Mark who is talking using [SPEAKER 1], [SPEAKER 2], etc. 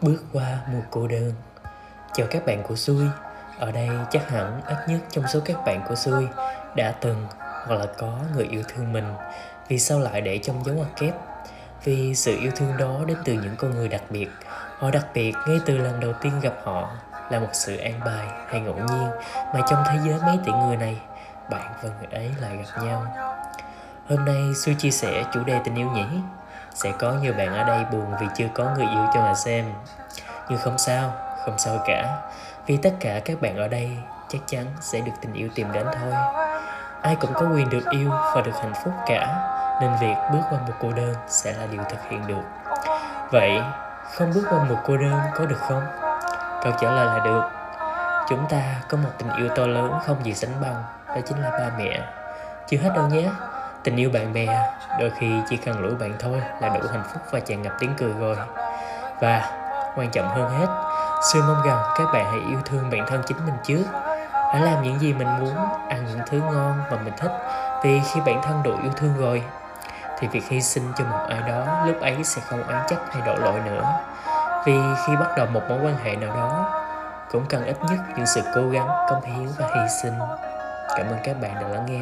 [SPEAKER 1] bước qua mùa cô đơn. Chào các bạn của xui. Ở đây chắc hẳn ít nhất trong số các bạn của xui đã từng hoặc là có người yêu thương mình. Vì sao lại để trong dấu ngoặc kép? Vì sự yêu thương đó đến từ những con người đặc biệt. Họ đặc biệt ngay từ lần đầu tiên gặp họ là một sự an bài hay ngẫu nhiên mà trong thế giới mấy tỷ người này, bạn và người ấy lại gặp nhau. Hôm nay xui chia sẻ chủ đề tình yêu nhỉ? Sẽ có nhiều bạn ở đây buồn vì chưa có người yêu cho mà xem. Nhưng không sao không sao cả. Vì tất cả các bạn ở đây chắc chắn sẽ được tình yêu tìm đến thôi. Ai cũng có quyền được yêu và được hạnh phúc cả, nên việc bước qua một cô đơn sẽ là điều thực hiện được. Vậy, không bước qua một cô đơn có được không? Câu trả lời là được. Chúng ta có một tình yêu to lớn không gì sánh bằng, đó chính là ba mẹ. Chưa hết đâu nhé tình yêu bạn bè, đôi khi chỉ cần lũ bạn thôi là đủ hạnh phúc và tràn ngập tiếng cười rồi. Và quan trọng hơn hết, sư mong rằng các bạn hãy yêu thương bản thân chính mình trước. Hãy làm những gì mình muốn, ăn những thứ ngon mà mình thích, vì khi bản thân đủ yêu thương rồi, thì việc hy sinh cho một ai đó lúc ấy sẽ không oán trách hay đổ lỗi nữa. Vì khi bắt đầu một mối quan hệ nào đó, cũng cần ít nhất những sự cố gắng cống hiến và hy sinh. Cảm ơn các bạn đã lắng nghe.